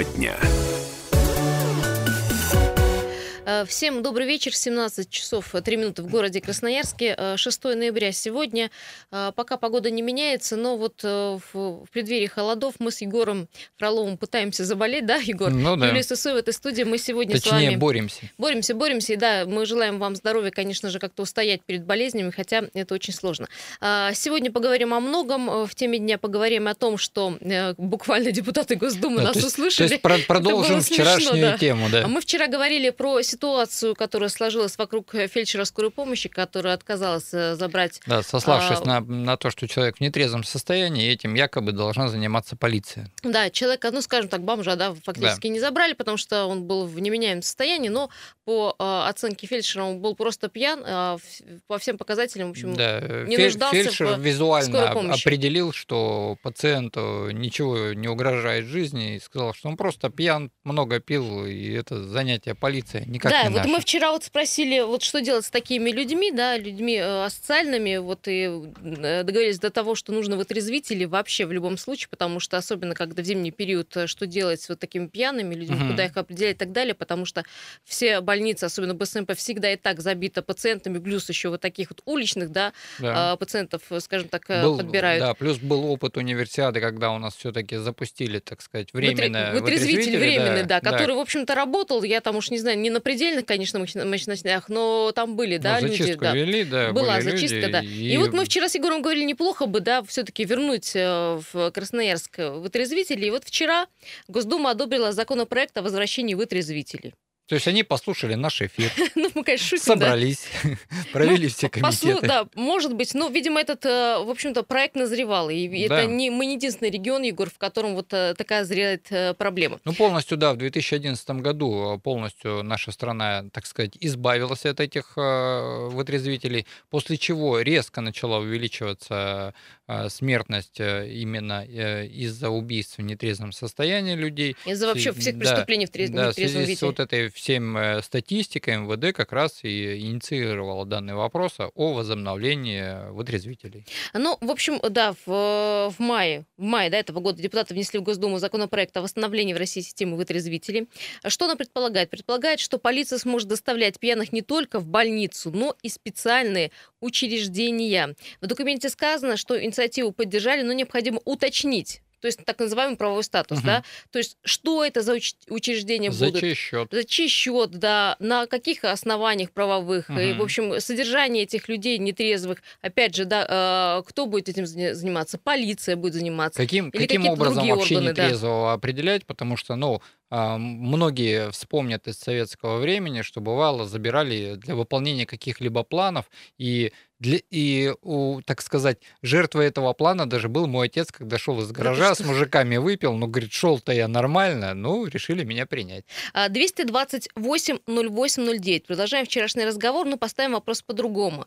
Тема дня. Всем добрый вечер. 17 часов 3 минуты в городе Красноярске. 6 э, ноября сегодня. Э, пока погода не меняется, но вот в преддверии холодов мы с Егором Фроловым пытаемся заболеть, да, Егор? Ну да. Юлия Сысой в этой студии. Мы сегодня Точнее, с вами... боремся. Боремся, боремся. И да, мы желаем вам здоровья, конечно же, как-то устоять перед болезнями, хотя это очень сложно. Сегодня поговорим о многом. В теме дня поговорим о том, что буквально депутаты Госдумы да, нас то есть, услышали. То есть продолжим вчерашнюю смешно, да. тему, да. Мы вчера говорили про ситуацию ситуацию, которая сложилась вокруг э, фельдшера скорой помощи, которая отказалась э, забрать... Да, сославшись а... на, на то, что человек в нетрезвом состоянии, этим якобы должна заниматься полиция. Да, человека, ну, скажем так, бомжа, да, фактически да. не забрали, потому что он был в неменяемом состоянии, но по э, оценке фельдшера он был просто пьян, э, по всем показателям, в общем, да. не Фель, нуждался фельдшер в визуально помощи. определил, что пациенту ничего не угрожает жизни, и сказал, что он просто пьян, много пил, и это занятие полиции никак да, не вот мы вчера вот спросили, вот что делать с такими людьми, да, людьми э, асоциальными, вот и э, договорились до того, что нужно вытрезвители вообще в любом случае, потому что особенно когда в зимний период, э, что делать с вот такими пьяными людьми, угу. куда их определять и так далее, потому что все больницы, особенно БСМП, всегда и так забиты пациентами, плюс еще вот таких вот уличных, да, да. пациентов, скажем так, был, подбирают. Да, плюс был опыт универсиады, когда у нас все-таки запустили, так сказать, временно вытрезвитель, вытрезвитель временный, да, да, который, в общем-то, работал, я там уж не знаю, не на предельных, конечно, мощностях, но там были, ну, да, люди. Да. вели, да, Была зачистка, люди, да. И... и вот мы вчера с Егором говорили, неплохо бы, да, все-таки вернуть э, в Красноярск вытрезвителей. И вот вчера Госдума одобрила законопроект о возвращении вытрезвителей. То есть они послушали наш эфир, ну, мы, конечно, шутим, собрались, да. провели ну, все комитеты. Послу... Да, может быть. Но, видимо, этот, э, в общем-то, проект назревал. И да. это не, мы не единственный регион, Егор, в котором вот э, такая зреет э, проблема. Ну, полностью, да, в 2011 году полностью наша страна, так сказать, избавилась от этих вытрезвителей, после чего резко начала увеличиваться смертность именно из-за убийств в нетрезвом состоянии людей. Из-за вообще всех преступлений да, в трезвом да, в связи виде. с вот этой всем э, статистикой МВД как раз и инициировала данный вопрос о возобновлении вытрезвителей. Ну, в общем, да, в, в мае, в мае да, этого года депутаты внесли в Госдуму законопроект о восстановлении в России системы вытрезвителей. Что она предполагает? Предполагает, что полиция сможет доставлять пьяных не только в больницу, но и специальные учреждения. В документе сказано, что инициативу поддержали, но необходимо уточнить то есть так называемый правовой статус, угу. да, то есть что это за уч- учреждения за будут? За чей счет? За чей счет, да, на каких основаниях правовых, угу. и, в общем, содержание этих людей нетрезвых, опять же, да, э, кто будет этим заниматься? Полиция будет заниматься? Каким, каким образом вообще органы, нетрезвого да? определять, потому что, ну, многие вспомнят из советского времени, что бывало, забирали для выполнения каких-либо планов, и, для, и у, так сказать, жертвой этого плана даже был мой отец, когда шел из гаража, с мужиками выпил, ну, говорит, шел-то я нормально, ну, решили меня принять. 228-08-09. Продолжаем вчерашний разговор, но поставим вопрос по-другому.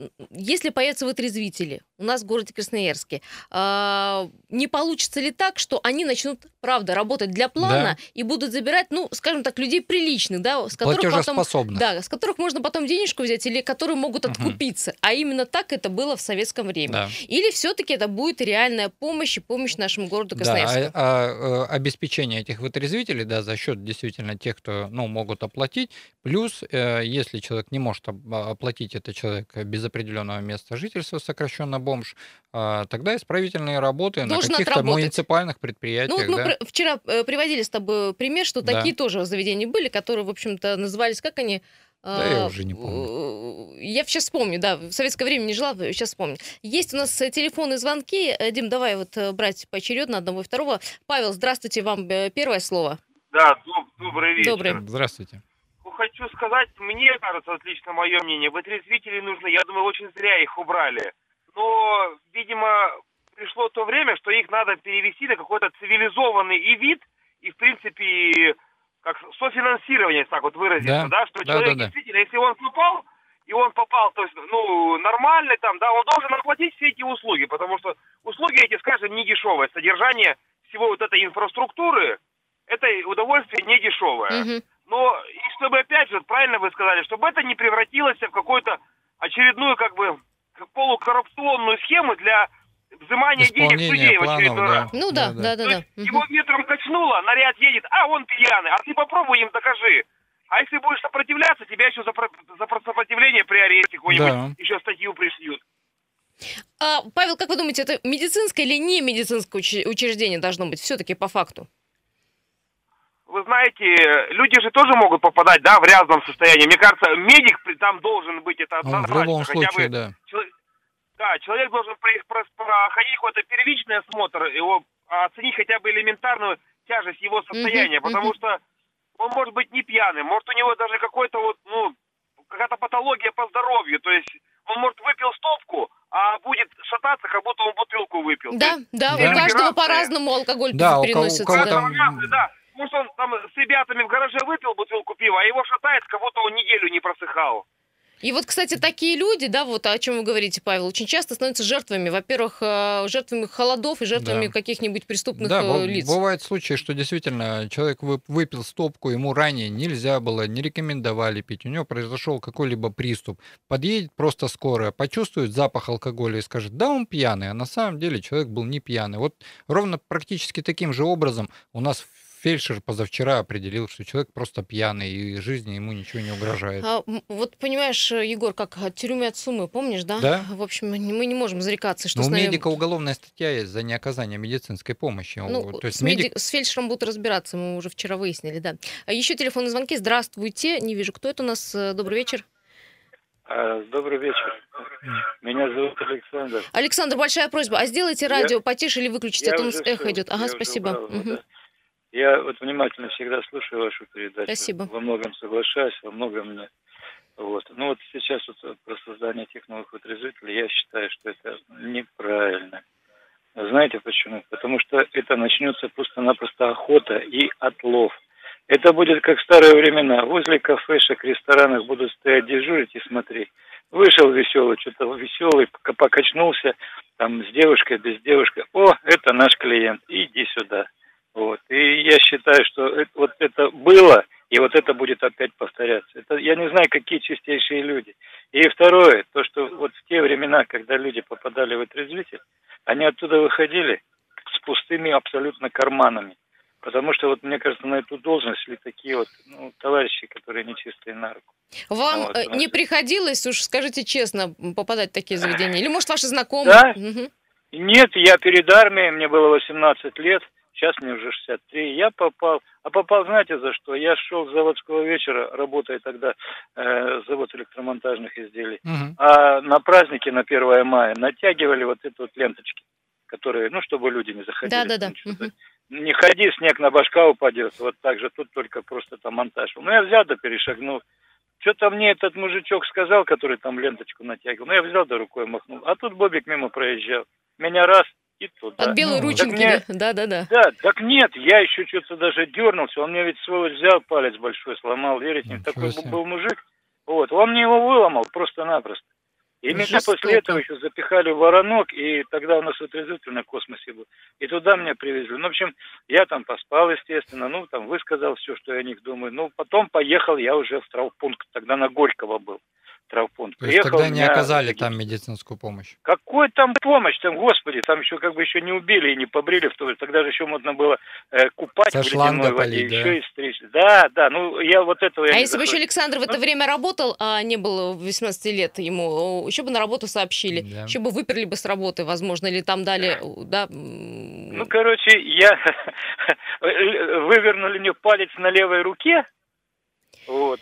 А, если появятся вытрезвители у нас в городе Красноярске, э, не получится ли так, что они начнут, правда, работать для плана да. и будут забирать, ну, скажем так, людей приличных, да, с которых потом, да, с которых можно потом денежку взять или которые могут откупиться, угу. а именно так это было в советском времени. Да. Или все-таки это будет реальная помощь и помощь нашему городу Красноярску? Да, а, а, а, обеспечение этих вытрезвителей, да, за счет действительно тех, кто, ну, могут оплатить, плюс, э, если человек не может оплатить, это человек без определенного места жительства, сокращенно бомж, а, тогда исправительные работы Должен на каких-то муниципальных предприятиях. Ну, вот мы да? вчера э, приводили с тобой пример, что да. такие тоже заведения были, которые, в общем-то, назывались, как они, да, я а, уже не помню. Я сейчас вспомню, да, в советское время не жила, сейчас вспомню. Есть у нас телефонные звонки. Э, Дим, давай вот э, брать поочередно одного и второго. Павел, здравствуйте, вам первое слово. Да, добрый вечер. Добрый. Здравствуйте хочу сказать, мне кажется, отлично мое мнение, вытрезвители нужны. Я думаю, очень зря их убрали. Но, видимо, пришло то время, что их надо перевести на какой-то цивилизованный и вид, и, в принципе, как софинансирование, так вот выразиться, да, да что да, человек да, да. действительно, если он попал, и он попал, то есть, ну, нормальный там, да, он должен оплатить все эти услуги, потому что услуги эти, скажем, не дешевые. Содержание всего вот этой инфраструктуры, это удовольствие не дешевое. Угу. Но, и чтобы, опять же, правильно вы сказали, чтобы это не превратилось в какую-то очередную, как бы, полукоррупционную схему для взимание денег судей в очередной да. раз. Ну да, да, да. да, да. Его ветром качнуло, наряд едет, а он пьяный, а ты попробуй им докажи. А если будешь сопротивляться, тебя еще за, за сопротивление при аресте какой-нибудь да. еще статью пришьют. А, Павел, как вы думаете, это медицинское или не медицинское учреждение должно быть все-таки по факту? Вы знаете, люди же тоже могут попадать, да, в рядном состоянии. Мне кажется, медик там должен быть, это однозначно. Ну, в любом случае, бы, да. Человек, да, человек должен проходить какой-то первичный осмотр, его оценить хотя бы элементарную тяжесть его состояния, mm-hmm, потому mm-hmm. что он может быть не пьяный, может у него даже какой-то вот, ну, какая-то патология по здоровью, то есть он может выпил стопку, а будет шататься, как будто он бутылку выпил. Да, да, да. у каждого по-разному алкоголь да, переносится. У кого, у кого да. Там... да. Может, он там с ребятами в гараже выпил бутылку пива, а его шатает, как будто он неделю не просыхал. И вот, кстати, такие люди, да, вот о чем вы говорите, Павел, очень часто становятся жертвами. Во-первых, э, жертвами холодов и жертвами да. каких-нибудь преступных да, э, лиц. Бывают случаи, что действительно человек выпил стопку, ему ранее нельзя было, не рекомендовали пить, у него произошел какой-либо приступ. Подъедет просто скорая, почувствует запах алкоголя и скажет, да, он пьяный, а на самом деле человек был не пьяный. Вот ровно практически таким же образом у нас фельдшер позавчера определил, что человек просто пьяный, и жизни ему ничего не угрожает. А, вот понимаешь, Егор, как от тюрьмы от суммы, помнишь, да? Да. В общем, мы не можем зарекаться, что Но с нами... у медика уголовная статья есть за неоказание медицинской помощи. Ну, То есть с, медик... с фельдшером будут разбираться, мы уже вчера выяснили, да. А еще телефонные звонки. Здравствуйте, не вижу, кто это у нас. Э, добрый вечер. А, добрый вечер. Меня зовут Александр. Александр, большая просьба. А сделайте радио я... потише или выключите, а то у нас эхо идет. Ага, спасибо. Убрал, угу. да. Я вот внимательно всегда слушаю вашу передачу. Спасибо. Во многом соглашаюсь, во многом нет. Вот. Ну вот сейчас вот про создание этих новых вытрезвителей я считаю, что это неправильно. Знаете почему? Потому что это начнется просто-напросто охота и отлов. Это будет как в старые времена. Возле кафешек, ресторанах будут стоять дежурить и смотреть. Вышел веселый, что-то веселый, покачнулся, там с девушкой, без девушки. О, это наш клиент, иди сюда. Вот. И я считаю, что это, вот это было, и вот это будет опять повторяться. Это, я не знаю, какие чистейшие люди. И второе, то, что вот в те времена, когда люди попадали в отрезвитель, они оттуда выходили с пустыми абсолютно карманами. Потому что, вот, мне кажется, на эту должность шли такие вот ну, товарищи, которые нечистые на руку. Вам вот, не значит. приходилось, уж скажите честно, попадать в такие заведения? Или, может, ваши знакомые? Да. Угу. Нет, я перед армией, мне было 18 лет – сейчас мне уже 63, я попал. А попал, знаете, за что? Я шел с заводского вечера, работая тогда э, завод электромонтажных изделий, угу. а на празднике на 1 мая натягивали вот эти вот ленточки, которые, ну, чтобы люди не заходили. Да-да-да. Угу. Не ходи, снег на башка упадет. Вот так же тут только просто там монтаж. Ну, я взял да перешагнул. Что-то мне этот мужичок сказал, который там ленточку натягивал. Ну, я взял да рукой махнул. А тут Бобик мимо проезжал. Меня раз, и туда. От белой ну, рученки, да? Да, да, да. так нет, я еще что-то даже дернулся. Он мне ведь свой взял, палец большой сломал, верите? Ничего Такой себе. был мужик. Вот, он мне его выломал просто-напросто. И меня после этого еще запихали в воронок, и тогда у нас отрезвитель на космосе был. И туда меня привезли. Ну, в общем, я там поспал, естественно, ну, там высказал все, что я о них думаю. Ну, потом поехал я уже в травпункт, тогда на Горького был травмпункт. То есть тогда не оказали там медицинскую помощь? Какой там помощь? Там, господи, там еще как бы еще не убили и не побрили. В то, тогда же еще можно было э, купать Со в ледяной воде, да? еще и стричь. Да, да, ну я вот этого А я если бы еще Александр в это ну, время работал, а не было 18 лет ему, еще бы на работу сообщили, да. еще бы выперли бы с работы, возможно, или там дали, да? Ну, короче, я вывернули мне палец на левой руке, вот.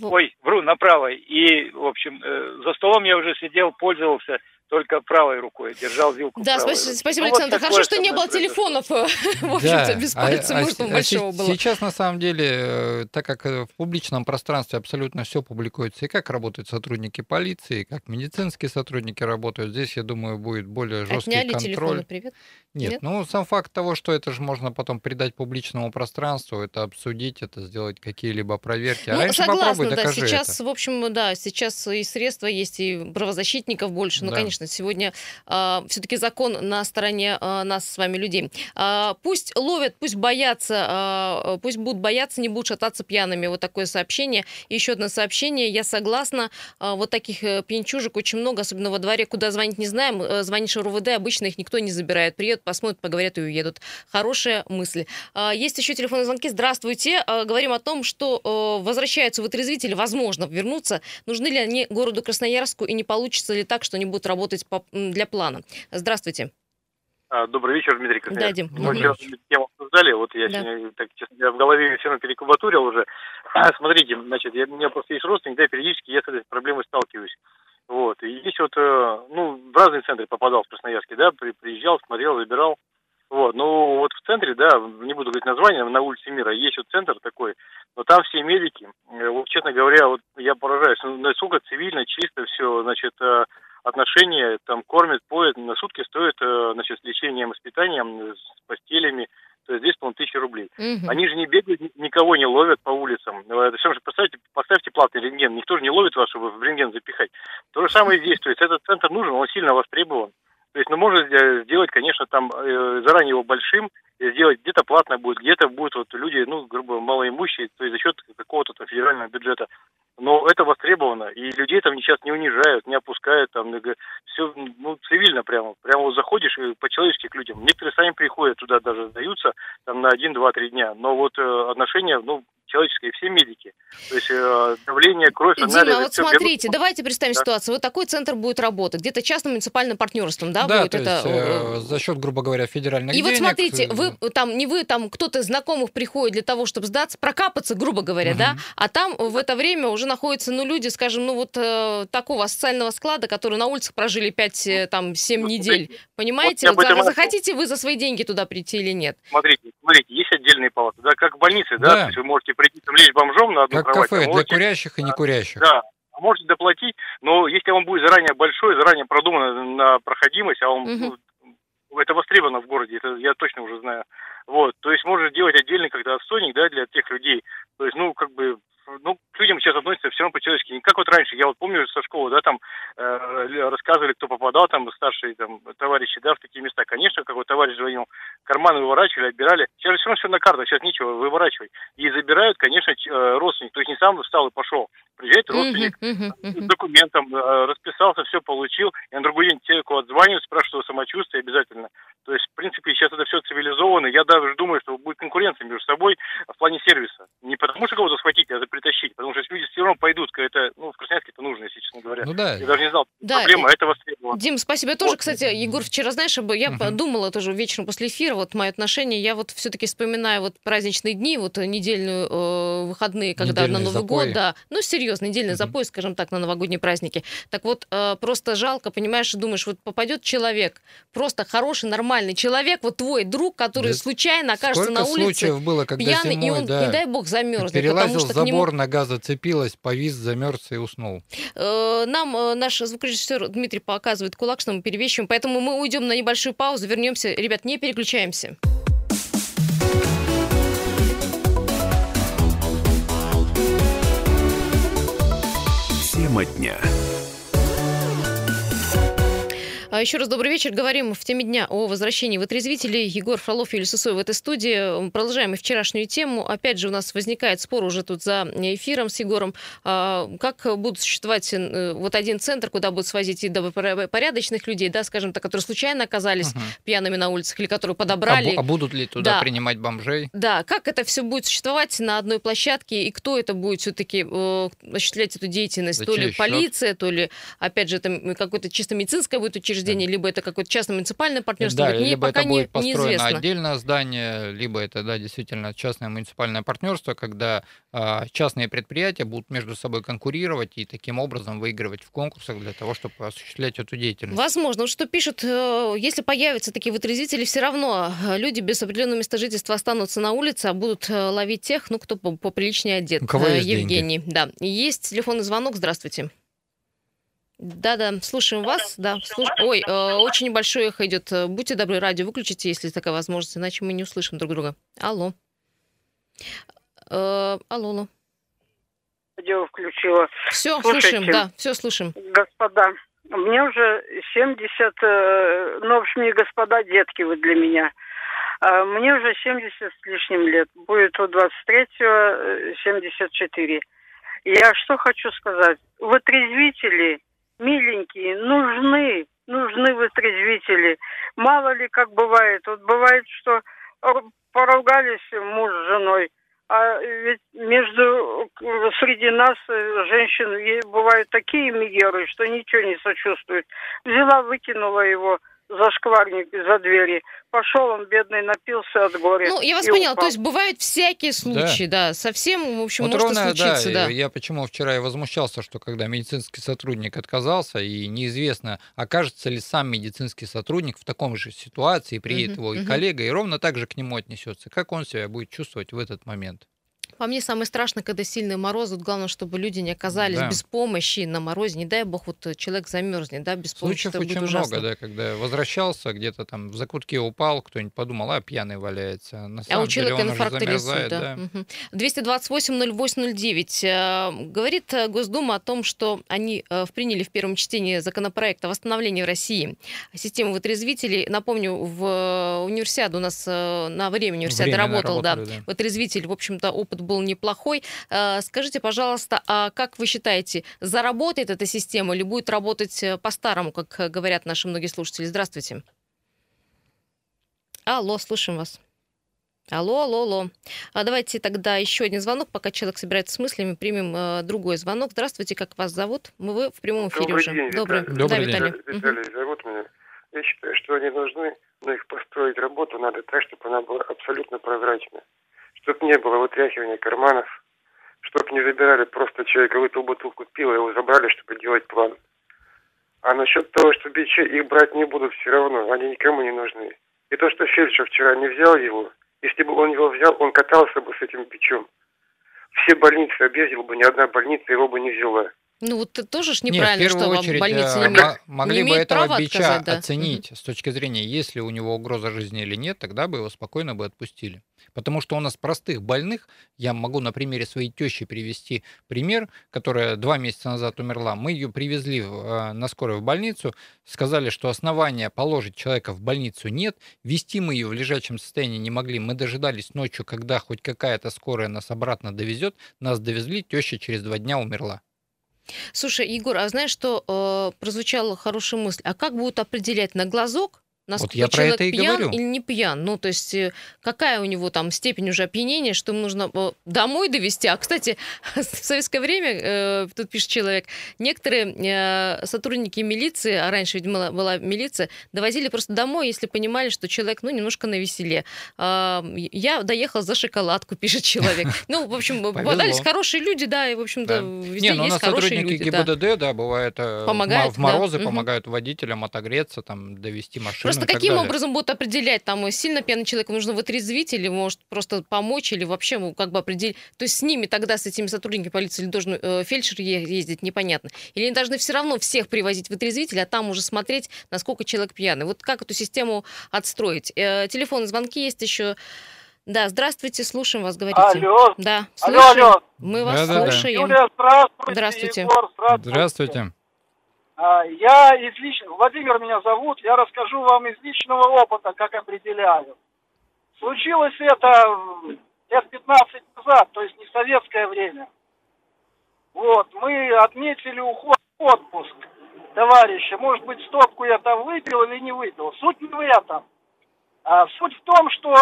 Ой, вру, на правой. И, в общем, э, за столом я уже сидел, пользовался только правой рукой, держал вилку Да, правой спасибо, спасибо ну, Александр. Вот Хорошо, что не было телефонов, э, в общем-то, без а, пальца, может, а, большого было. Сейчас, на самом деле, э, так как в публичном пространстве абсолютно все публикуется, и как работают сотрудники полиции, и как медицинские сотрудники работают, здесь, я думаю, будет более жесткий Отняли контроль. телефоны, привет? Нет, Нет, ну сам факт того, что это же можно потом придать публичному пространству, это обсудить, это сделать какие-либо проверки. А ну, раньше согласна, попробуй, да, сейчас, это. в общем, да, сейчас и средства есть, и правозащитников больше, ну, да. конечно, конечно. Сегодня э, все-таки закон на стороне э, нас с вами людей. Э, пусть ловят, пусть боятся, э, пусть будут бояться, не будут шататься пьяными. Вот такое сообщение. Еще одно сообщение. Я согласна. Э, вот таких э, пьянчужек очень много, особенно во дворе, куда звонить не знаем. Э, звонишь РУВД, обычно их никто не забирает. Приедут, посмотрят, поговорят и уедут. Хорошая мысль. Э, есть еще телефонные звонки. Здравствуйте. Э, говорим о том, что э, возвращаются вытрезвители, возможно, вернуться. Нужны ли они городу Красноярску и не получится ли так, что они будут работать по, для плана? Здравствуйте. А, добрый вечер, Дмитрий Красноярск. Да, Дим. Мы сейчас тему обсуждали, вот я, да. сегодня, так, честно, я в голове все равно перекубатурил уже. А, смотрите, значит, я, у меня просто есть родственник, да, периодически я с этой проблемой сталкиваюсь. Вот, и здесь вот, э, ну, в разные центры попадал в Красноярске, да, при, приезжал, смотрел, забирал. Вот, ну вот в центре, да, не буду говорить название, на улице Мира есть вот центр такой, но там все медики, э, вот, честно говоря, вот я поражаюсь, ну, насколько цивильно, чисто все, значит, э, отношения, там, кормят, поят, на сутки стоит, э, значит, с лечением, воспитанием, с постелями, то есть здесь, по-моему, тысячи рублей. Угу. Они же не бегают, никого не ловят по улицам. Это все же, представьте, поставьте платный рентген, никто же не ловит вас, чтобы в рентген запихать. То же самое здесь, то есть этот центр нужен, он сильно востребован. То есть, ну, можно сделать, конечно, там э, заранее его большим, сделать где-то платно будет, где-то будут вот люди, ну, грубо малоимущие, то есть за счет какого-то там федерального бюджета. Но это востребовано, и людей там сейчас не унижают, не опускают, там, все, ну, цивильно прямо. Прямо вот заходишь по-человечески к людям. Некоторые сами приходят туда, даже сдаются, там, на один, два, три дня. Но вот э, отношения, ну, человеческое, все медики. То есть э, давление, кровь, Дима, анализы. вот смотрите, берут. давайте представим да. ситуацию. Вот такой центр будет работать, где-то частным муниципальным партнерством, да, да будет то это? Есть, э, за счет, грубо говоря, федеральных И денег. вот смотрите, э, вы там, не вы, там кто-то из знакомых приходит для того, чтобы сдаться, прокапаться, грубо говоря, угу. да, а там в это время уже находятся, ну, люди, скажем, ну, вот э, такого социального склада, которые на улицах прожили 5, э, там, 7 ну, недель, понимаете? Вот, вот, захотите вы за свои деньги туда прийти или нет? Смотрите, смотрите, есть отдельные палаты, да, как в больнице, да, да. то есть вы можете прийти там лечь бомжом, на одну как кровать. кафе можете, для курящих и не курящих. Да, можете доплатить, но если он будет заранее большой, заранее продуман на проходимость, а он угу. это востребовано в городе, это я точно уже знаю. Вот, то есть можно делать отдельный когда отстойник, да, для тех людей. То есть, ну, как бы ну, к людям сейчас относятся все равно по-человечески. Не как вот раньше, я вот помню со школы, да, там э, рассказывали, кто попадал, там, старшие там, товарищи, да, в такие места. Конечно, как вот товарищ звонил, карманы выворачивали, отбирали. Сейчас все равно все на картах, сейчас нечего выворачивать. И забирают, конечно, э, родственник. То есть не сам встал и пошел. Приезжает родственник с документом, э, расписался, все получил. И на другой день человеку отзванивают, спрашивают о самочувствии обязательно. То есть, в принципе, сейчас это все цивилизовано. Я даже думаю, что будет конкуренция между собой в плане сервиса. Не потому что кого-то схватить, а притащить. Потому что люди все равно пойдут, это, ну, в Красноярске это нужно, если честно говоря. Ну да. Я даже не знал, да. проблема, и... это востребовано. Дим, спасибо. Я тоже, вот. кстати, Егор, вчера, знаешь, я угу. подумала тоже вечером после эфира, вот мое отношение, я вот все-таки вспоминаю вот праздничные дни, вот недельную э, выходные, когда Недельный на Новый запой. год, да, ну, серьезно, недельный угу. запой, скажем так, на новогодние праздники. Так вот, э, просто жалко, понимаешь, думаешь, вот попадет человек, просто хороший, нормальный человек, вот твой друг, который да случайно окажется на улице было, когда пьяный, зимой, и он, да, не дай бог, замерзнет. Потому, что забор, нему... нога зацепилась, повис, замерз и уснул. Э, нам э, наш звукорежиссер Дмитрий показывает кулак, что мы перевещиваем, поэтому мы уйдем на небольшую паузу, вернемся. Ребят, не переключаемся. Тема дня. А еще раз добрый вечер. Говорим в теме дня о возвращении вытрезвителей. Егор Фролов и Юлия Сысой в этой студии. Продолжаем и вчерашнюю тему. Опять же, у нас возникает спор уже тут за эфиром с Егором. А, как будут существовать э, вот один центр, куда будут свозить и порядочных людей, да, скажем так, которые случайно оказались угу. пьяными на улицах или которые подобрали. А, а будут ли туда да. принимать бомжей? Да, как это все будет существовать на одной площадке и кто это будет все-таки э, осуществлять эту деятельность? За то ли полиция, счет? то ли, опять же, это какое-то чисто медицинское будет учреждение учреждение, либо это какое-то частно-муниципальное партнерство, да, либо пока это будет не, построено отдельное здание, либо это, да, действительно частное муниципальное партнерство, когда э, частные предприятия будут между собой конкурировать и таким образом выигрывать в конкурсах для того, чтобы осуществлять эту деятельность. Возможно. Вот что пишут, э, если появятся такие вытрезвители, все равно э, люди без определенного места жительства останутся на улице, а будут э, ловить тех, ну, кто поприличнее одет. У кого есть Евгений, деньги. да. Есть телефонный звонок. Здравствуйте. Да-да, слушаем вас. Да, слуш... Ой, э, очень небольшое эхо идет. Будьте добры, радио выключите, если такая возможность, иначе мы не услышим друг друга. Алло. Э, алло, алло. Радио включила. Все, слушаем, да, все слушаем. Господа, Мне уже 70, э, ну, в общем, не господа детки вы для меня. А мне уже 70 с лишним лет. Будет у 23-го 74. Я что хочу сказать. Вытрезвители, миленькие, нужны. Нужны вытрезвители. Мало ли как бывает. Вот бывает, что поругались муж с женой – а ведь между среди нас, э, женщин, бывают такие мигеры, что ничего не сочувствуют. Взяла, выкинула его за шкварник за двери. Пошел он, бедный, напился от горя. Ну, я вас поняла, то есть бывают всякие случаи, да, да совсем, в общем, вот может ровно, случиться, да. да. Я почему вчера и возмущался, что когда медицинский сотрудник отказался, и неизвестно, окажется ли сам медицинский сотрудник в таком же ситуации, приедет uh-huh, его и uh-huh. коллега, и ровно так же к нему отнесется. Как он себя будет чувствовать в этот момент? По мне самое страшное, когда сильные морозы. Вот главное, чтобы люди не оказались да. без помощи на морозе. Не дай бог, вот человек замерзнет, да, без помощи. Случаев очень много, да, когда возвращался, где-то там в закутке упал, кто-нибудь подумал, а пьяный валяется. На самом а у человека деле, инфаркт или суд, да. да. Угу. 228-08-09. Э, говорит э, Госдума о том, что они э, приняли в первом чтении законопроект о восстановлении в России системы вытрезвителей. Напомню, в универсиаду у нас на время универсиады работал, да, да, вытрезвитель. В общем-то, опыт был был неплохой. Э, скажите, пожалуйста, а как вы считаете, заработает эта система или будет работать э, по-старому, как говорят наши многие слушатели? Здравствуйте. Алло, слушаем вас. Алло, алло, алло. А давайте тогда еще один звонок, пока человек собирается с мыслями, примем э, другой звонок. Здравствуйте, как вас зовут? Мы вы в прямом эфире Добрый уже. День, Добрый, Виталий. Добрый да, день. Виталий, Виталий угу. зовут меня. Я считаю, что они должны, но их построить работу надо так, чтобы она была абсолютно прозрачная чтобы не было вытряхивания карманов, чтобы не забирали просто человека выпил бутылку пива, его забрали, чтобы делать план. А насчет того, что бичи их брать не будут все равно, они никому не нужны. И то, что фельдшер вчера не взял его, если бы он его взял, он катался бы с этим бичом. Все больницы объездил бы, ни одна больница его бы не взяла. Ну вот это тоже ж неправильно, Нет, в первую что очередь, больница не, имеет, могли не бы этого права бича отказать, да. оценить угу. с точки зрения, есть ли у него угроза жизни или нет, тогда бы его спокойно бы отпустили. Потому что у нас простых больных, я могу на примере своей тещи привести пример, которая два месяца назад умерла. Мы ее привезли э, на скорой в больницу, сказали, что основания положить человека в больницу нет, вести мы ее в лежачем состоянии не могли. Мы дожидались ночью, когда хоть какая-то скорая нас обратно довезет. Нас довезли, теща через два дня умерла. Слушай, Егор, а знаешь, что э, прозвучала хорошая мысль? А как будут определять на глазок, насколько вот я человек про это и пьян говорю. или не пьян. Ну, то есть э, какая у него там степень уже опьянения, что ему нужно э, домой довести. А, кстати, в советское время, э, тут пишет человек, некоторые э, сотрудники милиции, а раньше, видимо, была милиция, довозили просто домой, если понимали, что человек, ну, немножко на веселе. Э, я доехал за шоколадку, пишет человек. Ну, в общем, попадались хорошие люди, да, и, в общем-то, везде Не, ну, есть хорошие люди. ГИБДД, да, бывает, э, в морозы помогают водителям отогреться, там, довести машину. Просто каким образом будут определять, там, сильно пьяный человек нужно вытрезвить или может просто помочь, или вообще ну, как бы определить. То есть с ними тогда, с этими сотрудниками полиции, должен э, фельдшер ездить, непонятно. Или они должны все равно всех привозить вытрезвитель, а там уже смотреть, насколько человек пьяный. Вот как эту систему отстроить? Э, телефонные звонки есть еще. Да, здравствуйте, слушаем вас, говорите. Алло. Да, слушаем. Алло, алло. Мы вас да, слушаем. Юлия, здравствуйте. Здравствуйте. Егор, здравствуйте. Здравствуйте. А, я из личного, Владимир меня зовут, я расскажу вам из личного опыта, как определяю. Случилось это лет 15 назад, то есть не советское время. Вот, мы отметили уход в отпуск товарища. Может быть, стопку я там выпил или не выпил. Суть не в этом. А суть в том, что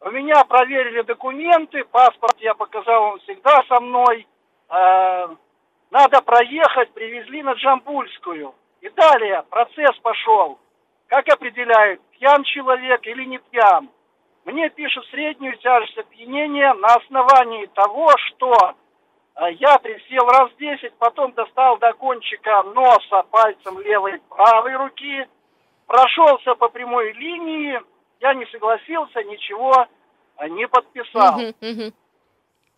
у меня проверили документы, паспорт я показал, он всегда со мной. А, надо проехать, привезли на Джамбульскую. И далее процесс пошел. Как определяют, пьян человек или не пьян? Мне пишут среднюю тяжесть опьянения на основании того, что э, я присел раз 10, потом достал до кончика носа пальцем левой правой руки, прошелся по прямой линии, я не согласился, ничего э, не подписал.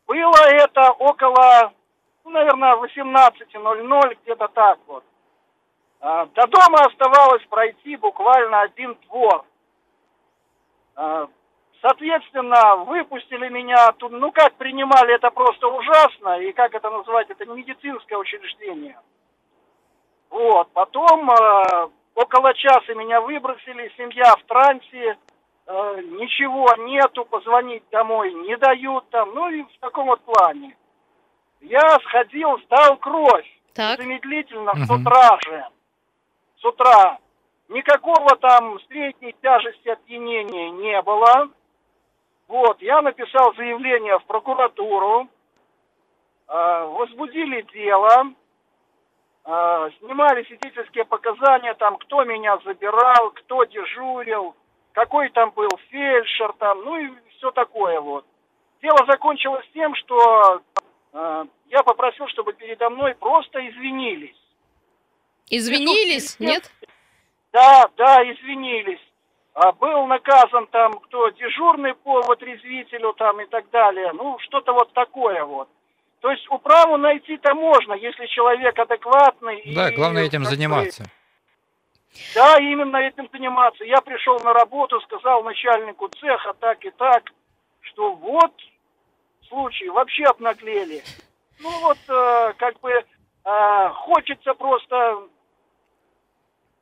Было это около ну, наверное, 18.00, где-то так вот. А, до дома оставалось пройти буквально один двор. А, соответственно, выпустили меня тут, ну как принимали, это просто ужасно, и как это назвать, это не медицинское учреждение. Вот, потом э, около часа меня выбросили, семья в трансе, э, ничего нету, позвонить домой не дают там, ну и в таком вот плане. Я сходил, сдал кровь так. замедлительно угу. с утра же. С утра. Никакого там средней тяжести опьянения не было. Вот, я написал заявление в прокуратуру, э, возбудили дело, э, снимали свидетельские показания, там, кто меня забирал, кто дежурил, какой там был фельдшер, там, ну и все такое вот. Дело закончилось тем, что я попросил, чтобы передо мной просто извинились. Извинились, нет? Да, да, извинились. А был наказан там кто дежурный по отрезвителю там и так далее. Ну, что-то вот такое вот. То есть управу найти-то можно, если человек адекватный. Да, и, главное этим заниматься. Да, именно этим заниматься. Я пришел на работу, сказал начальнику цеха так и так, что вот случай, вообще обнаглели. Ну вот, э, как бы, э, хочется просто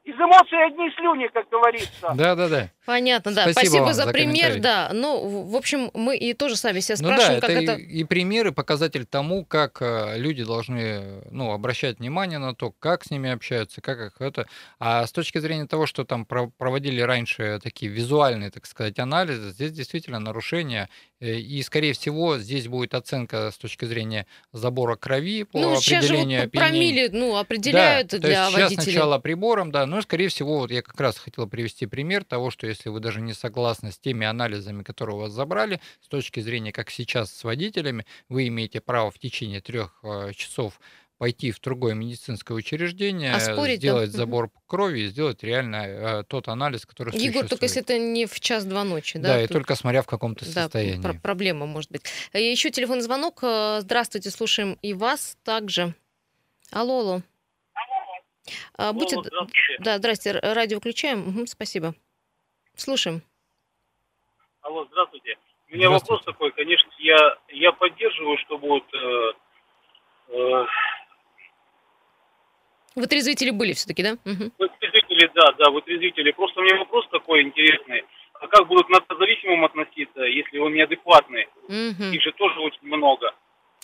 из эмоций одни слюни, как говорится. Да, да, да. Понятно, да. Спасибо, Спасибо за, за пример, да. Ну, в общем, мы и тоже сами себя спрашиваем, ну, да, как это... И, и примеры, показатель тому, как э, люди должны, ну, обращать внимание на то, как с ними общаются, как их это. А с точки зрения того, что там проводили раньше такие визуальные, так сказать, анализы, здесь действительно нарушения. Э, и, скорее всего, здесь будет оценка с точки зрения забора крови по ну, определению сейчас же промили, ну, определяют да, для то есть водителей. Сейчас сначала прибором, да, но, скорее всего, вот я как раз хотел привести пример того, что если вы даже не согласны с теми анализами, которые у вас забрали, с точки зрения, как сейчас с водителями, вы имеете право в течение трех э, часов пойти в другое медицинское учреждение, Оспорить, сделать да? забор крови и сделать реально э, тот анализ, который Егор, существует. только если это не в час-два ночи, да? Да, Тут... и только смотря в каком-то да, состоянии. Пр- проблема может быть. Э, Еще телефонный звонок. Э, здравствуйте, слушаем и вас также. Алло, алло. А, будьте... Алло, здравствуйте. Да, здрасте, радио выключаем. Угу, спасибо. Слушаем. Алло, здравствуйте. У меня здравствуйте. вопрос такой, конечно, я, я поддерживаю, что вот э, э, Вытрезвители были все-таки, да? Угу. Вытрезвители, да, да, вытрезвители. Просто у меня вопрос такой интересный. А как будут к наркозависимым относиться, если он неадекватный? Угу. Их же тоже очень много.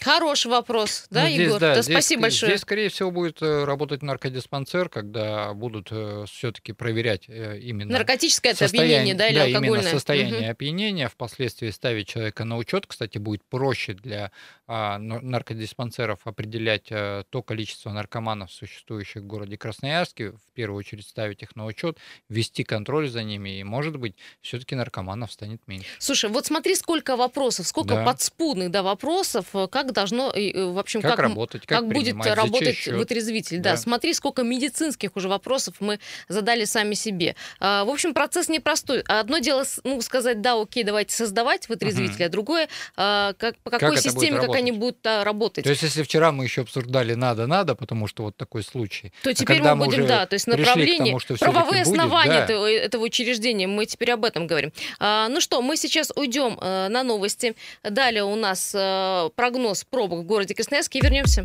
Хороший вопрос, да, ну, здесь, Егор? Да, да, здесь, спасибо большое. Здесь, скорее всего, будет э, работать наркодиспансер, когда будут э, все-таки проверять э, именно наркотическое опьянение, да, или да, алкогольное? именно состояние угу. опьянения, впоследствии ставить человека на учет. Кстати, будет проще для а, наркодиспансеров определять а, то количество наркоманов, существующих в городе Красноярске, в первую очередь ставить их на учет, вести контроль за ними, и, может быть, все-таки наркоманов станет меньше. Слушай, вот смотри, сколько вопросов, сколько да. подспудных да, вопросов, как должно, в общем, как, как работать, как, как будет работать вытрезвитель. Да. да, смотри, сколько медицинских уже вопросов мы задали сами себе. А, в общем, процесс непростой. Одно дело, ну, сказать, да, окей, давайте создавать вытрезвитель, угу. а другое, как, по какой как системе, как они будут а, работать. То есть, если вчера мы еще обсуждали надо-надо, потому что вот такой случай. То а теперь мы будем, да, то есть направление, тому, что правовые основания будет, да. этого, этого учреждения, мы теперь об этом говорим. А, ну что, мы сейчас уйдем а, на новости. Далее у нас а, прогноз пробок в городе Красноярске и вернемся.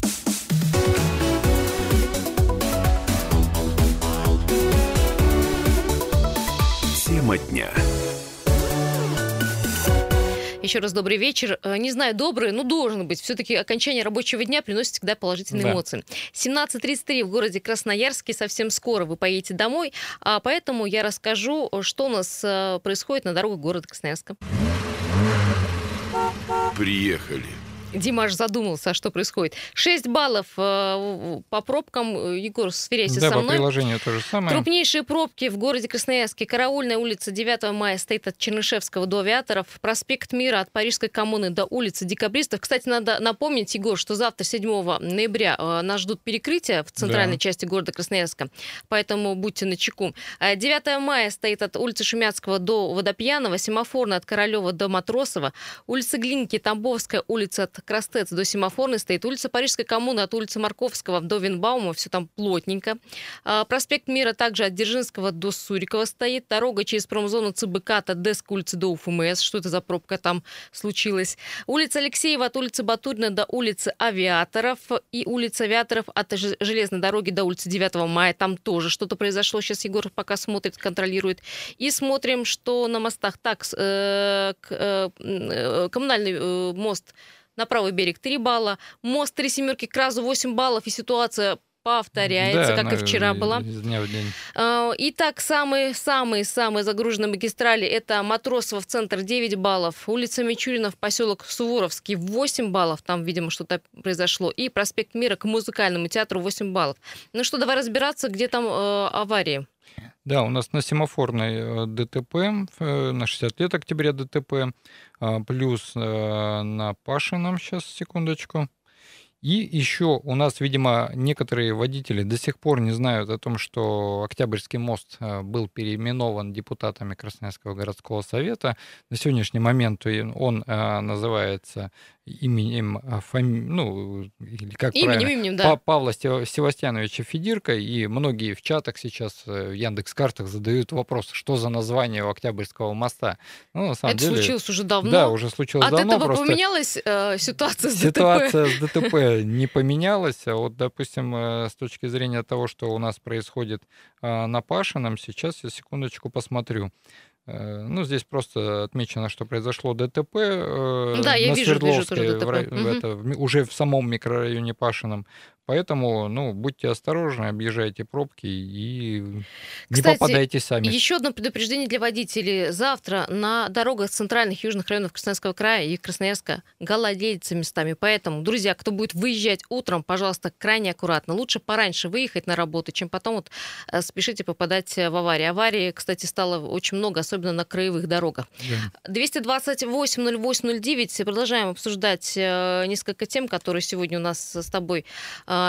Тема дня. Еще раз добрый вечер. Э, не знаю, добрый, но должен быть. Все-таки окончание рабочего дня приносит всегда положительные да. эмоции. 17.33 в городе Красноярске. Совсем скоро вы поедете домой. А поэтому я расскажу, что у нас э, происходит на дорогах города Красноярска. Приехали. Димаш задумался, а что происходит. 6 баллов э, по пробкам. Егор, сверяйся да, со мной. Да, по приложению то же самое. Крупнейшие пробки в городе Красноярске. Караульная улица 9 мая стоит от Чернышевского до Авиаторов. Проспект Мира от Парижской коммуны до улицы Декабристов. Кстати, надо напомнить, Егор, что завтра, 7 ноября, э, нас ждут перекрытия в центральной да. части города Красноярска. Поэтому будьте начеку. 9 э, мая стоит от улицы Шумяцкого до Водопьянова. Семафорная от Королева до Матросова. Улица Глинки, Тамбовская улица от Крастец до Семафорной стоит. Улица Парижской коммуны от улицы Марковского до Винбаума, все там плотненько. А, проспект Мира также от Дзержинского до Сурикова стоит. Дорога через промзону ЦБК от Деск улицы до УФМС. Что это за пробка там случилась? Улица Алексеева от улицы Батурина до улицы Авиаторов. И улица Авиаторов от железной дороги до улицы 9 мая. Там тоже что-то произошло. Сейчас Егор пока смотрит, контролирует. И смотрим, что на мостах. Так, э, э, э, коммунальный э, мост на правый берег 3 балла, мост Три Семерки к Разу 8 баллов, и ситуация повторяется, да, как и вчера была. Из дня в день. А, итак, самые-самые-самые загруженные магистрали это Матросово в центр 9 баллов, улица Мичурина в поселок Суворовский 8 баллов, там, видимо, что-то произошло, и проспект Мира к музыкальному театру 8 баллов. Ну что, давай разбираться, где там э, аварии. Да, у нас на семафорной э, ДТП, э, на 60 лет октября ДТП, а, плюс э, на Пашином, сейчас, секундочку, и еще у нас, видимо, некоторые водители до сих пор не знают о том, что Октябрьский мост был переименован депутатами Красноярского городского совета. На сегодняшний момент он называется именем, э, фами... ну, или как именем, правильно, именем, да. Павла Севастьяновича Федирка, и многие в чатах сейчас, в Яндекс-картах задают вопрос, что за название у Октябрьского моста. Ну, на самом Это деле, случилось уже давно. Да, уже случилось От давно. От этого просто... поменялась э, ситуация с ситуация ДТП? Ситуация с ДТП не поменялось. А вот, допустим, э, с точки зрения того, что у нас происходит а, на Пашином, сейчас я секундочку посмотрю. Э, ну, здесь просто отмечено, что произошло ДТП э, да, я на вижу, Свердловске, вижу тоже ДТП. В, в, это, уже в самом микрорайоне Пашином. Поэтому, ну, будьте осторожны, объезжайте пробки и не Кстати, попадайте сами. Еще одно предупреждение для водителей. Завтра на дорогах центральных южных районов Красноярского края и Красноярска гололедица местами. Поэтому, друзья, кто будет выезжать утром, пожалуйста, крайне аккуратно. Лучше пораньше выехать на работу, чем потом вот э, спешите попадать в аварии. Аварии, кстати, стало очень много, особенно на краевых дорогах. Да. 228-08-09. Продолжаем обсуждать э, несколько тем, которые сегодня у нас с тобой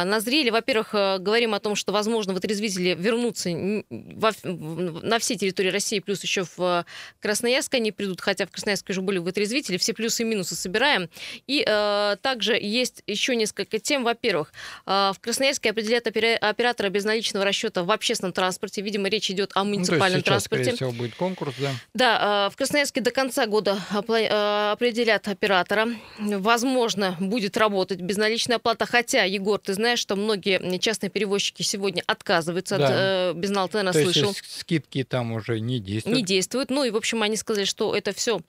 назрели. Во-первых, э, говорим о том, что, возможно, вытрезвители вернутся во, на всей территории России, плюс еще в э, Красноярск они придут, хотя в Красноярске уже были вытрезвители. Все плюсы и минусы собираем. И э, также есть еще несколько тем. Во-первых, э, в Красноярске определяют оператора безналичного расчета в общественном транспорте. Видимо, речь идет о муниципальном ну, то есть сейчас, транспорте. Скорее всего, будет конкурс, да? Да, э, в Красноярске до конца года э, определят оператора. Возможно, будет работать безналичная оплата. Хотя, Егор, ты знаешь, что многие частные перевозчики сегодня отказываются да. от э, безналтена, То слышал. Есть скидки там уже не действуют? Не действуют. Ну и, в общем, они сказали, что это все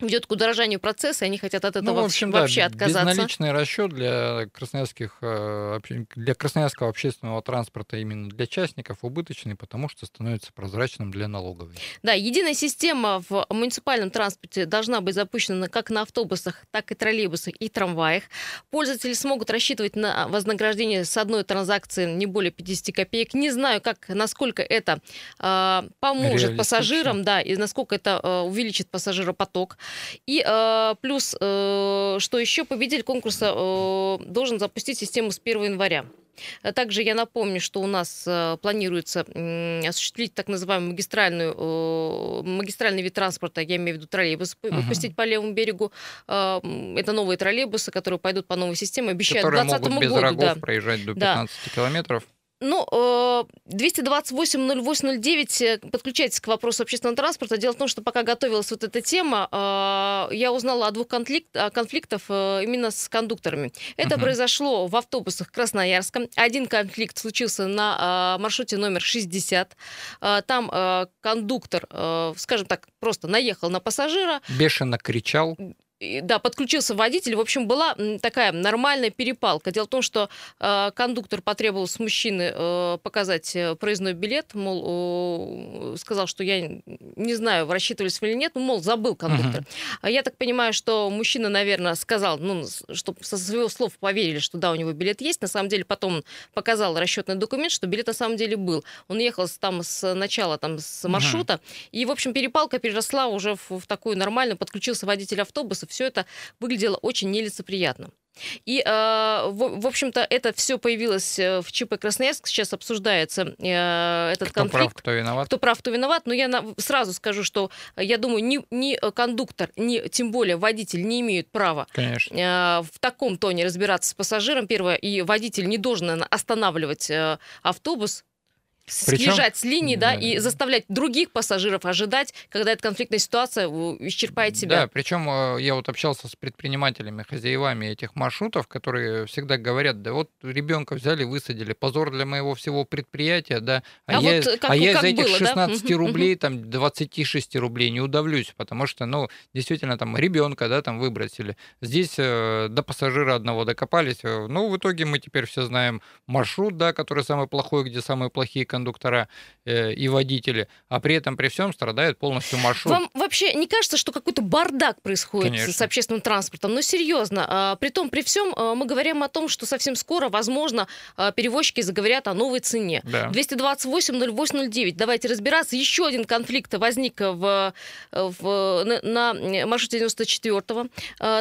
ведет к удорожанию процесса, и они хотят от этого ну, в общем, вообще да, отказаться. Безналичный расчет для красноярских э, для красноярского общественного транспорта именно для частников убыточный, потому что становится прозрачным для налоговой. Да, единая система в муниципальном транспорте должна быть запущена как на автобусах, так и троллейбусах и трамваях. Пользователи смогут рассчитывать на вознаграждение с одной транзакции не более 50 копеек. Не знаю, как, насколько это э, поможет пассажирам, да, и насколько это э, увеличит пассажиропоток. И э, плюс, э, что еще победитель конкурса э, должен запустить систему с 1 января. Также я напомню, что у нас э, планируется осуществить так называемую магистральную, э, магистральный вид транспорта, я имею в виду троллейбус, uh-huh. выпустить по левому берегу. Э, это новые троллейбусы, которые пойдут по новой системе, обещают которые к 2020 году. без рогов да. проезжать до 15 да. километров. Ну, 228-08-09, э, подключайтесь к вопросу общественного транспорта. Дело в том, что пока готовилась вот эта тема, э, я узнала о двух конфликт, конфликтах э, именно с кондукторами. Это uh-huh. произошло в автобусах Красноярска. Один конфликт случился на маршруте номер 60. Там кондуктор, скажем так, просто наехал на пассажира. Бешено кричал да, подключился водитель. В общем, была такая нормальная перепалка. Дело в том, что э, кондуктор потребовал с мужчины э, показать э, проездной билет, мол, э, сказал, что я не знаю, рассчитывались вы или нет, ну, мол, забыл кондуктор. Uh-huh. Я так понимаю, что мужчина, наверное, сказал, ну, чтобы со своего слов поверили, что да, у него билет есть. На самом деле потом показал расчетный документ, что билет на самом деле был. Он ехал там с начала, там, с маршрута, uh-huh. и, в общем, перепалка переросла уже в, в такую нормальную, подключился водитель автобуса, все это выглядело очень нелицеприятно. И, в, в общем-то, это все появилось в ЧП Красноярск. Сейчас обсуждается этот кто конфликт. Прав, кто виноват. Кто прав, кто виноват. Но я сразу скажу, что я думаю, ни, ни кондуктор, ни тем более водитель не имеют права Конечно. в таком тоне разбираться с пассажиром. Первое, и водитель не должен останавливать автобус, Причем... съезжать с линии, да, да, и заставлять других пассажиров ожидать, когда эта конфликтная ситуация исчерпает себя. Да, причем э, я вот общался с предпринимателями, хозяевами этих маршрутов, которые всегда говорят, да вот ребенка взяли, высадили, позор для моего всего предприятия, да, а, а я, вот как, а я из этих было, 16 да? рублей, там, 26 рублей не удавлюсь, потому что, ну, действительно, там, ребенка, да, там, выбросили. Здесь э, до пассажира одного докопались, э, ну, в итоге мы теперь все знаем маршрут, да, который самый плохой, где самые плохие кондуктора э, и водители, а при этом при всем страдает полностью маршрут. Вам вообще не кажется, что какой-то бардак происходит Конечно. с общественным транспортом? Ну, серьезно. А, при том, при всем, а, мы говорим о том, что совсем скоро, возможно, а, перевозчики заговорят о новой цене. Да. 228-08-09. Давайте разбираться. Еще один конфликт возник в, в, на, на маршруте 94-го.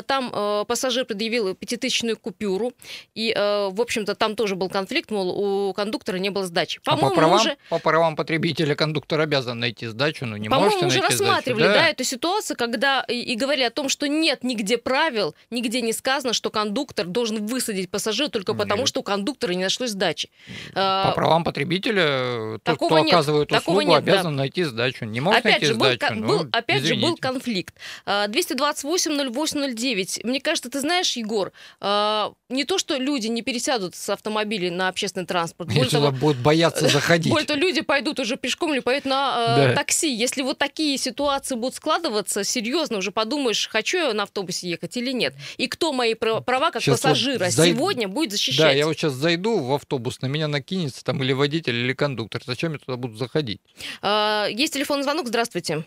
Там пассажир предъявил пятитысячную купюру. И, в общем-то, там тоже был конфликт, мол, у кондуктора не было сдачи. По-моему, правам, уже... по правам потребителя кондуктор обязан найти сдачу, но не можете найти уже рассматривали, сдачу. Да? да, эту ситуацию, когда и, и говорили о том, что нет нигде правил, нигде не сказано, что кондуктор должен высадить пассажира только нет. потому, что у кондуктора не нашлось сдачи. По правам потребителя, тот, кто нет, оказывает услугу, нет, обязан да. найти сдачу. Не может опять найти же, сдачу, был, ну, был, Опять извините. же, был конфликт. 228-08-09. Мне кажется, ты знаешь, Егор, а, не то, что люди не пересядут с автомобилей на общественный транспорт. Более того, будут бояться заходить. Более того, люди пойдут уже пешком или поедут на э, да. такси. Если вот такие ситуации будут складываться, серьезно уже подумаешь, хочу я на автобусе ехать или нет. И кто мои права как сейчас пассажира вот зай... сегодня будет защищать. Да, я вот сейчас зайду в автобус, на меня накинется там или водитель, или кондуктор. Зачем я туда буду заходить? А, есть телефонный звонок. Здравствуйте.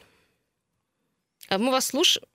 А, мы вас слушаем.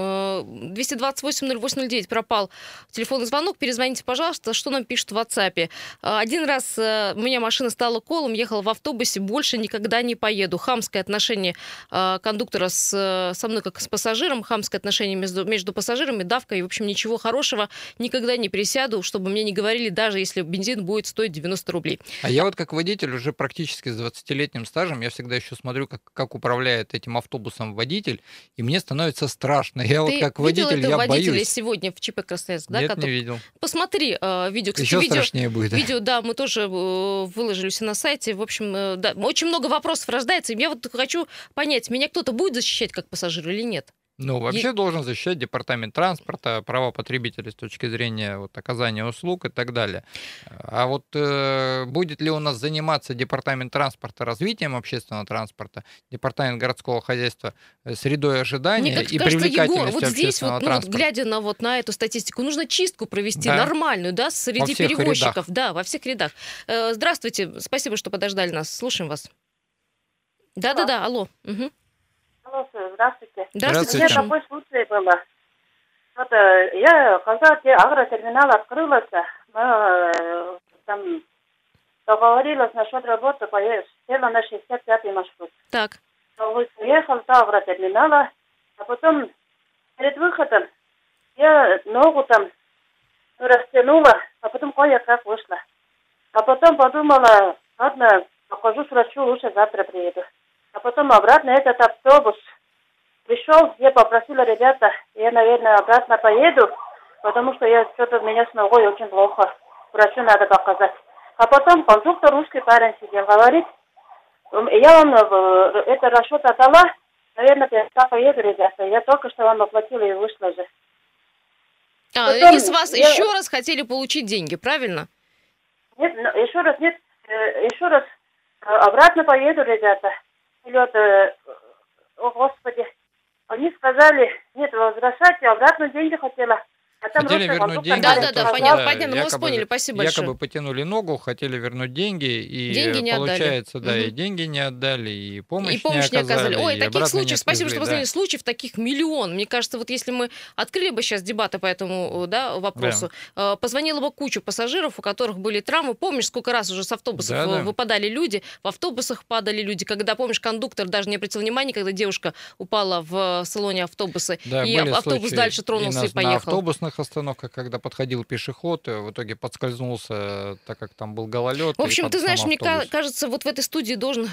228-08-09 пропал телефонный звонок. Перезвоните, пожалуйста. Что нам пишут в WhatsApp? А, один раз э, у меня машина стала колом, ехала в автобусе, больше никогда не поеду. Хамское отношение кондуктора с, э, со мной как с пассажиром, хамское отношение между, между пассажирами, давка. И, в общем, ничего хорошего. Никогда не присяду, чтобы мне не говорили, даже если бензин будет стоить 90 рублей. А я вот как водитель уже практически с 20-летним стажем, я всегда еще смотрю, как, как управляет этим автобусом водитель, и мне становится страшно. Я Ты вот как водитель, видел этого я водителя боюсь. сегодня в ЧП Красноярск, да? Нет, который... не видел. Посмотри э, видео. Кстати, Еще видео, страшнее будет. Видео, да, мы тоже э, выложили все на сайте. В общем, э, да, очень много вопросов рождается. И я вот хочу понять, меня кто-то будет защищать как пассажир или нет? Ну, вообще и... должен защищать департамент транспорта, права потребителей с точки зрения вот, оказания услуг и так далее. А вот э, будет ли у нас заниматься департамент транспорта развитием общественного транспорта, департамент городского хозяйства э, средой ожидания Мне, и кажется, привлекательностью Егор, вот здесь вот, ну, вот, глядя на, вот, на эту статистику, нужно чистку провести да. нормальную, да, среди перевозчиков. Рядах. Да, во всех рядах. Э, здравствуйте, спасибо, что подождали нас. Слушаем вас. Да-да-да, алло. Угу. Здравствуйте. Здравствуйте. У меня такой случай было. Вот э, я, когда агротерминал открылся, мы э, там договорилась насчет работы, села на 65-й маршрут. Так. Уехал до агротерминала, а потом перед выходом я ногу там растянула, а потом кое-как вышла. А потом подумала, ладно, похожу с врачу, лучше завтра приеду. А потом обратно этот автобус пришел, я попросила ребята, я, наверное, обратно поеду, потому что я что-то у меня с ногой очень плохо. Врачу надо показать. А потом кондуктор русский парень сидел, говорит, я вам э, это расчет отдала, наверное, я поеду, ребята. Я только что вам оплатила и вышла же. А, Потом, и с вас я... еще раз хотели получить деньги, правильно? Нет, ну, еще раз нет, э, еще раз э, обратно поеду, ребята. Или вот, о господи, они сказали, нет, возвращайте, обратно деньги хотела. А там хотели вернуть деньги. Да, да, да, понятно, понятно, мы вас поняли, спасибо якобы большое. потянули ногу, хотели вернуть деньги, и деньги не получается, отдали. да, угу. и деньги не отдали, и помощь, и помощь не оказали. Ой, таких случаев, спасибо, что позвонили, да. случаев таких миллион. Мне кажется, вот если мы открыли бы сейчас дебаты по этому да, вопросу, да. позвонила бы кучу пассажиров, у которых были травмы. Помнишь, сколько раз уже с автобусов да, да. выпадали люди, в автобусах падали люди, когда, помнишь, кондуктор даже не обратил внимания, когда девушка упала в салоне автобуса, да, и автобус дальше тронулся и, и поехал. На автобусных разных остановках, когда подходил пешеход, в итоге подскользнулся, так как там был гололед. В общем, ты знаешь, автобус. мне кажется, вот в этой студии должен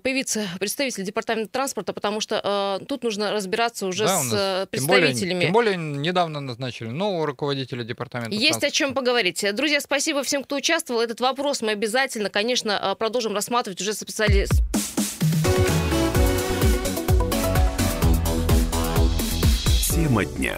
появиться представитель департамента транспорта, потому что э, тут нужно разбираться уже да, с представителями. Тем более, тем более недавно назначили нового руководителя департамента Есть транспорта. о чем поговорить. Друзья, спасибо всем, кто участвовал. Этот вопрос мы обязательно, конечно, продолжим рассматривать уже с специалистом. Тема дня.